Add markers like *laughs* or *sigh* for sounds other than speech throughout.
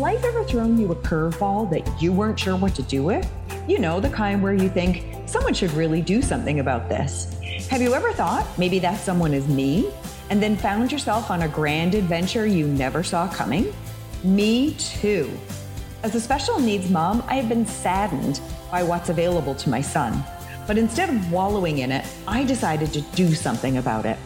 life ever thrown you a curveball that you weren't sure what to do with? You know, the kind where you think, someone should really do something about this. Have you ever thought maybe that someone is me? And then found yourself on a grand adventure you never saw coming? Me too. As a special needs mom, I have been saddened by what's available to my son. But instead of wallowing in it, I decided to do something about it.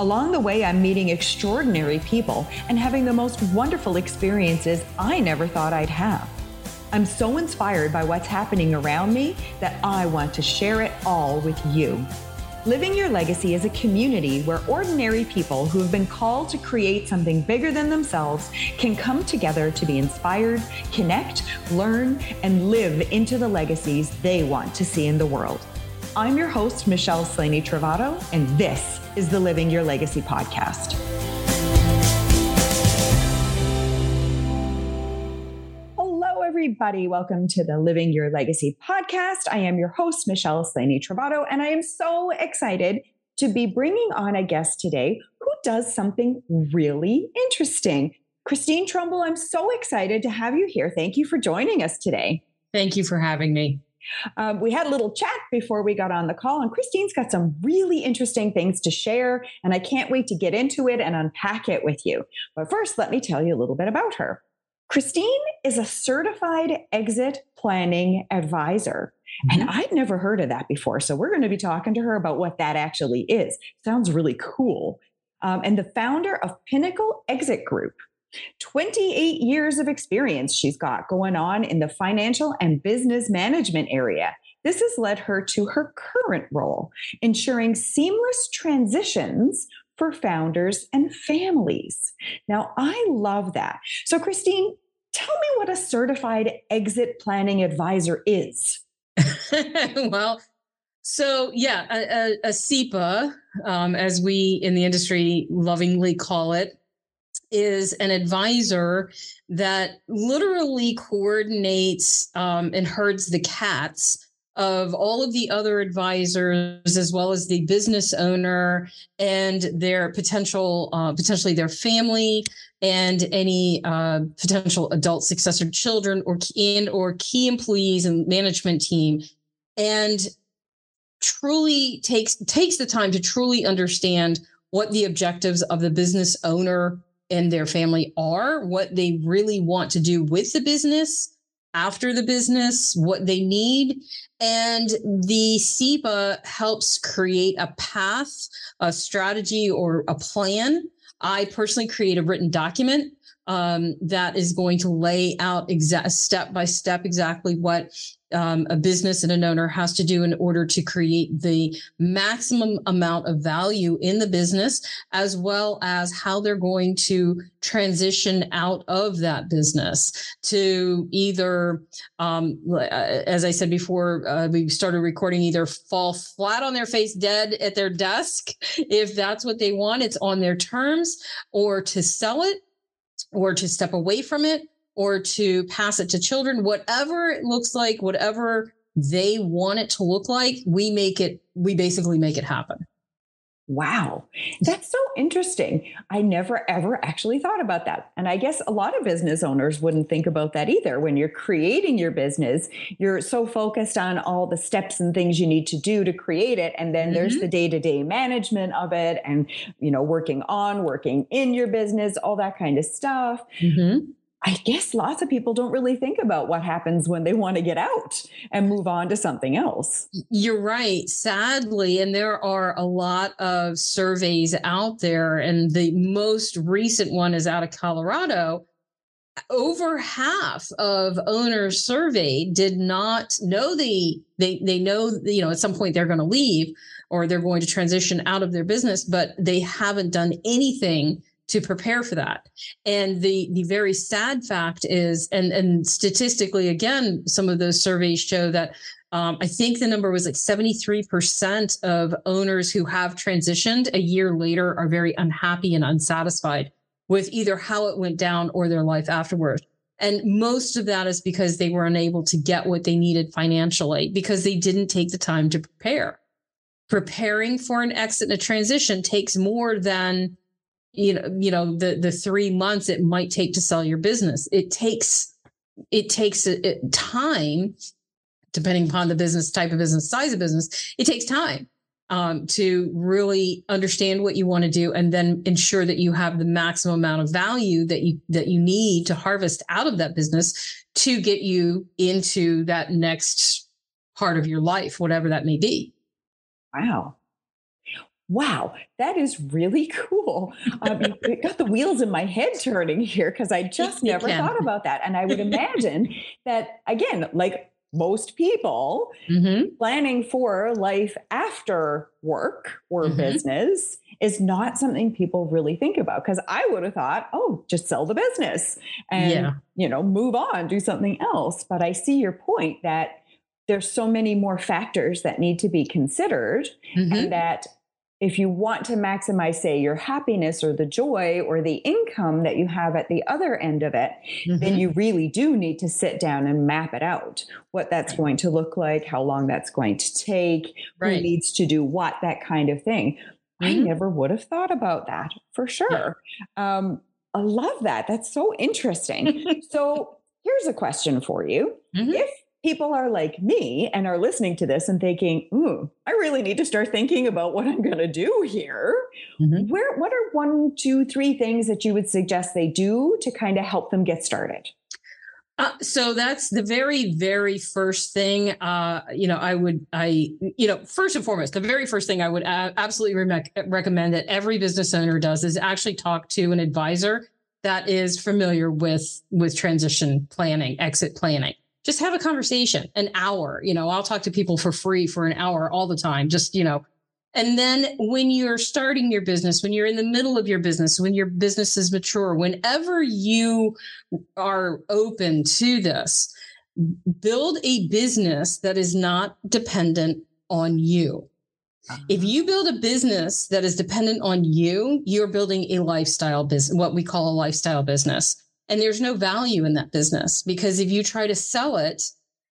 Along the way, I'm meeting extraordinary people and having the most wonderful experiences I never thought I'd have. I'm so inspired by what's happening around me that I want to share it all with you. Living Your Legacy is a community where ordinary people who have been called to create something bigger than themselves can come together to be inspired, connect, learn, and live into the legacies they want to see in the world. I'm your host, Michelle Slaney Travato, and this is the Living Your Legacy podcast. Hello, everybody. Welcome to the Living Your Legacy podcast. I am your host, Michelle Slaney Travato, and I am so excited to be bringing on a guest today who does something really interesting. Christine Trumbull, I'm so excited to have you here. Thank you for joining us today. Thank you for having me. Um, we had a little chat before we got on the call, and Christine's got some really interesting things to share, and I can't wait to get into it and unpack it with you. But first, let me tell you a little bit about her. Christine is a certified exit planning advisor. Mm-hmm. And I'd never heard of that before. So we're going to be talking to her about what that actually is. Sounds really cool. Um, and the founder of Pinnacle Exit Group. 28 years of experience she's got going on in the financial and business management area. This has led her to her current role, ensuring seamless transitions for founders and families. Now, I love that. So, Christine, tell me what a certified exit planning advisor is. *laughs* well, so yeah, a, a, a CEPA, um, as we in the industry lovingly call it, is an advisor that literally coordinates um, and herds the cats of all of the other advisors as well as the business owner and their potential uh, potentially their family and any uh, potential adult successor children or and or key employees and management team and truly takes takes the time to truly understand what the objectives of the business owner and their family are, what they really want to do with the business, after the business, what they need. And the CEPA helps create a path, a strategy, or a plan. I personally create a written document um, that is going to lay out exact step by step exactly what um, a business and an owner has to do in order to create the maximum amount of value in the business, as well as how they're going to transition out of that business to either, um, as I said before, uh, we started recording, either fall flat on their face dead at their desk, if that's what they want, it's on their terms, or to sell it or to step away from it or to pass it to children, whatever it looks like, whatever they want it to look like, we make it, we basically make it happen. Wow, that's so interesting. I never ever actually thought about that. And I guess a lot of business owners wouldn't think about that either. When you're creating your business, you're so focused on all the steps and things you need to do to create it. And then mm-hmm. there's the day to day management of it and, you know, working on, working in your business, all that kind of stuff. Mm-hmm. I guess lots of people don't really think about what happens when they want to get out and move on to something else. You're right. Sadly, and there are a lot of surveys out there, and the most recent one is out of Colorado. Over half of owners surveyed did not know the they they know you know at some point they're going to leave or they're going to transition out of their business, but they haven't done anything to prepare for that. And the the very sad fact is, and and statistically, again, some of those surveys show that um, I think the number was like 73% of owners who have transitioned a year later are very unhappy and unsatisfied with either how it went down or their life afterward. And most of that is because they were unable to get what they needed financially because they didn't take the time to prepare. Preparing for an exit and a transition takes more than you know you know the the three months it might take to sell your business. It takes it takes a, a time depending upon the business type of business size of business it takes time um, to really understand what you want to do and then ensure that you have the maximum amount of value that you that you need to harvest out of that business to get you into that next part of your life whatever that may be. Wow wow, that is really *laughs* cool. Um, it got the wheels in my head turning here because I just never thought about that. And I would *laughs* imagine that, again, like most people, mm-hmm. planning for life after work or mm-hmm. business is not something people really think about because I would have thought, oh, just sell the business and yeah. you know move on, do something else. But I see your point that there's so many more factors that need to be considered mm-hmm. and that if you want to maximize, say, your happiness or the joy or the income that you have at the other end of it, mm-hmm. then you really do need to sit down and map it out what that's going to look like, how long that's going to take, right. who needs to do what, that kind of thing. Mm-hmm. I never would have thought about that for sure. Yeah. Um, I love that. That's so interesting. *laughs* so here's a question for you. Mm-hmm. If people are like me and are listening to this and thinking, ooh, I really need to start thinking about what I'm going to do here. Mm-hmm. Where, what are one, two, three things that you would suggest they do to kind of help them get started? Uh, so that's the very, very first thing. Uh, you know, I would, I, you know, first and foremost, the very first thing I would absolutely re- recommend that every business owner does is actually talk to an advisor that is familiar with with transition planning, exit planning just have a conversation an hour you know i'll talk to people for free for an hour all the time just you know and then when you're starting your business when you're in the middle of your business when your business is mature whenever you are open to this build a business that is not dependent on you if uh-huh. you build a business that is dependent on you, you're building a lifestyle business, what we call a lifestyle business. And there's no value in that business because if you try to sell it,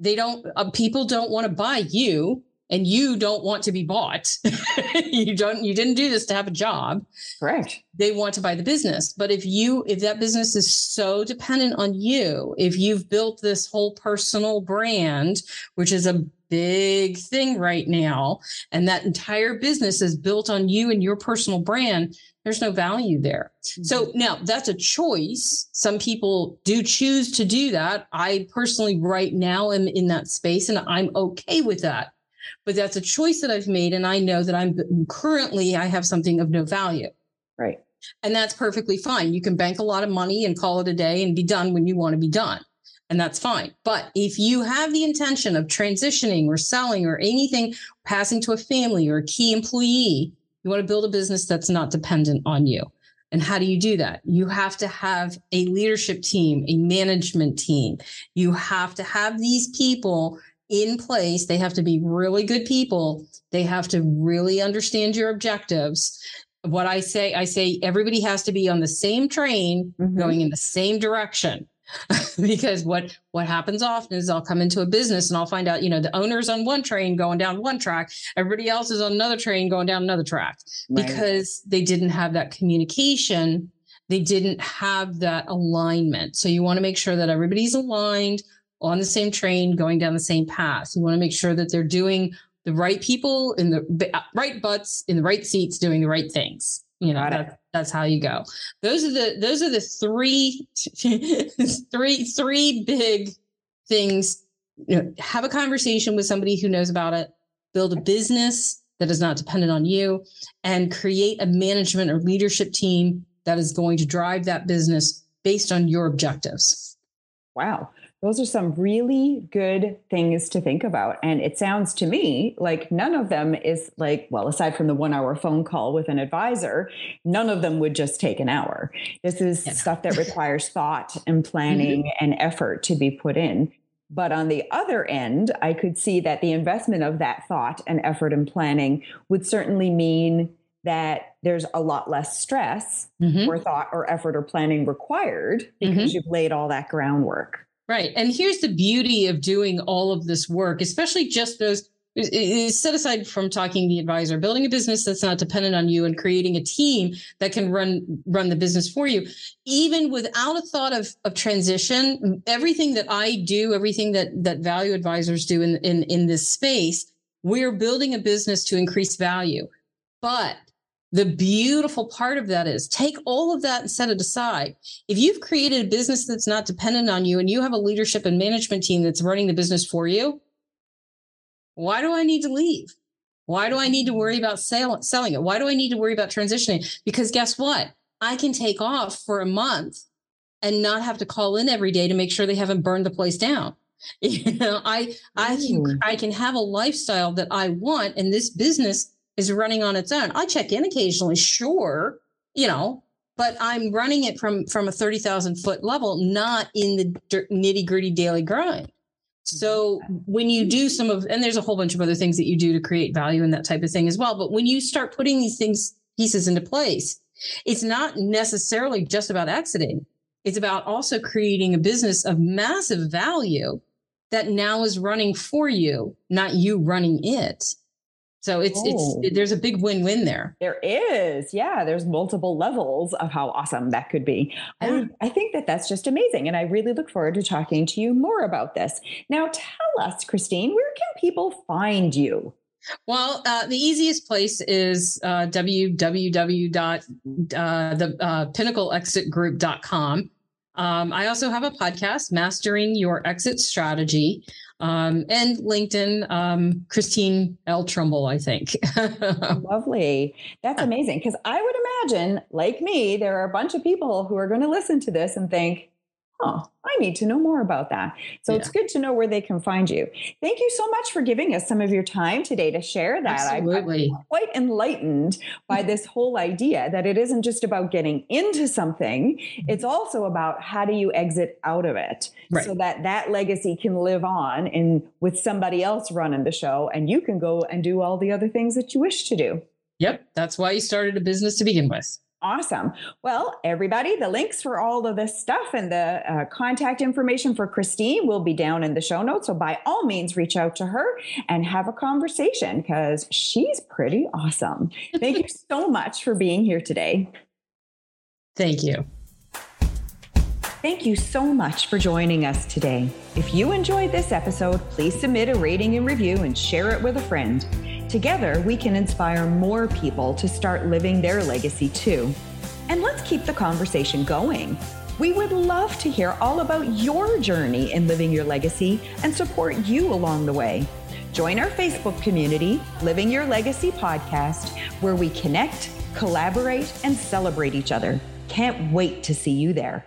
they don't, uh, people don't want to buy you and you don't want to be bought. *laughs* you don't, you didn't do this to have a job. Correct. They want to buy the business. But if you, if that business is so dependent on you, if you've built this whole personal brand, which is a big thing right now, and that entire business is built on you and your personal brand, there's no value there. Mm-hmm. So now that's a choice. Some people do choose to do that. I personally, right now, am in that space and I'm okay with that. But that's a choice that I've made. And I know that I'm currently, I have something of no value. Right. And that's perfectly fine. You can bank a lot of money and call it a day and be done when you want to be done. And that's fine. But if you have the intention of transitioning or selling or anything, passing to a family or a key employee, you want to build a business that's not dependent on you. And how do you do that? You have to have a leadership team, a management team. You have to have these people in place. They have to be really good people. They have to really understand your objectives. What I say, I say everybody has to be on the same train mm-hmm. going in the same direction. *laughs* because what what happens often is I'll come into a business and I'll find out, you know, the owner's on one train going down one track, everybody else is on another train going down another track right. because they didn't have that communication, they didn't have that alignment. So you want to make sure that everybody's aligned on the same train going down the same path. You want to make sure that they're doing the right people in the right butts in the right seats doing the right things you know that, that's how you go. Those are the those are the three *laughs* three three big things. You know, have a conversation with somebody who knows about it build a business that is not dependent on you and create a management or leadership team that is going to drive that business based on your objectives. Wow those are some really good things to think about. And it sounds to me like none of them is like, well, aside from the one hour phone call with an advisor, none of them would just take an hour. This is yeah. stuff that requires thought and planning mm-hmm. and effort to be put in. But on the other end, I could see that the investment of that thought and effort and planning would certainly mean that there's a lot less stress mm-hmm. or thought or effort or planning required because mm-hmm. you've laid all that groundwork. Right. And here's the beauty of doing all of this work, especially just those set aside from talking the advisor building a business that's not dependent on you and creating a team that can run run the business for you even without a thought of, of transition everything that i do everything that that value advisors do in, in in this space we're building a business to increase value but the beautiful part of that is take all of that and set it aside. If you've created a business that's not dependent on you and you have a leadership and management team that's running the business for you, why do I need to leave? Why do I need to worry about sale, selling it? Why do I need to worry about transitioning? Because guess what? I can take off for a month and not have to call in every day to make sure they haven't burned the place down. *laughs* You know, I I can I can have a lifestyle that I want, and this business is running on its own. I check in occasionally, sure, you know, but I'm running it from from a thirty thousand foot level, not in the nitty gritty daily grind. So mm-hmm. when you do some of, and there's a whole bunch of other things that you do to create value and that type of thing as well. But when you start putting these things, pieces into place, it's not necessarily just about exiting. It's about also creating a business of massive value that now is running for you, not you running it. So it's oh. it's there's a big win-win there. There is. Yeah, there's multiple levels of how awesome that could be. Yeah. I, I think that that's just amazing and I really look forward to talking to you more about this. Now tell us Christine, where can people find you? Well, uh, the easiest place is uh, www.thepinnacleexitgroup.com. Uh, um, I also have a podcast, Mastering Your Exit Strategy um, and LinkedIn, um, Christine L. Trumbull, I think. *laughs* Lovely. That's amazing. Because I would imagine, like me, there are a bunch of people who are going to listen to this and think, oh, I need to know more about that. So yeah. it's good to know where they can find you. Thank you so much for giving us some of your time today to share that. Absolutely. I'm quite enlightened by this whole idea that it isn't just about getting into something, it's mm-hmm. also about how do you exit out of it right. so that that legacy can live on and with somebody else running the show and you can go and do all the other things that you wish to do. Yep, that's why you started a business to begin with. Awesome. Well, everybody, the links for all of this stuff and the uh, contact information for Christine will be down in the show notes. So, by all means, reach out to her and have a conversation because she's pretty awesome. Thank you *laughs* so much for being here today. Thank you. Thank you so much for joining us today. If you enjoyed this episode, please submit a rating and review and share it with a friend. Together, we can inspire more people to start living their legacy too. And let's keep the conversation going. We would love to hear all about your journey in living your legacy and support you along the way. Join our Facebook community, Living Your Legacy Podcast, where we connect, collaborate, and celebrate each other. Can't wait to see you there.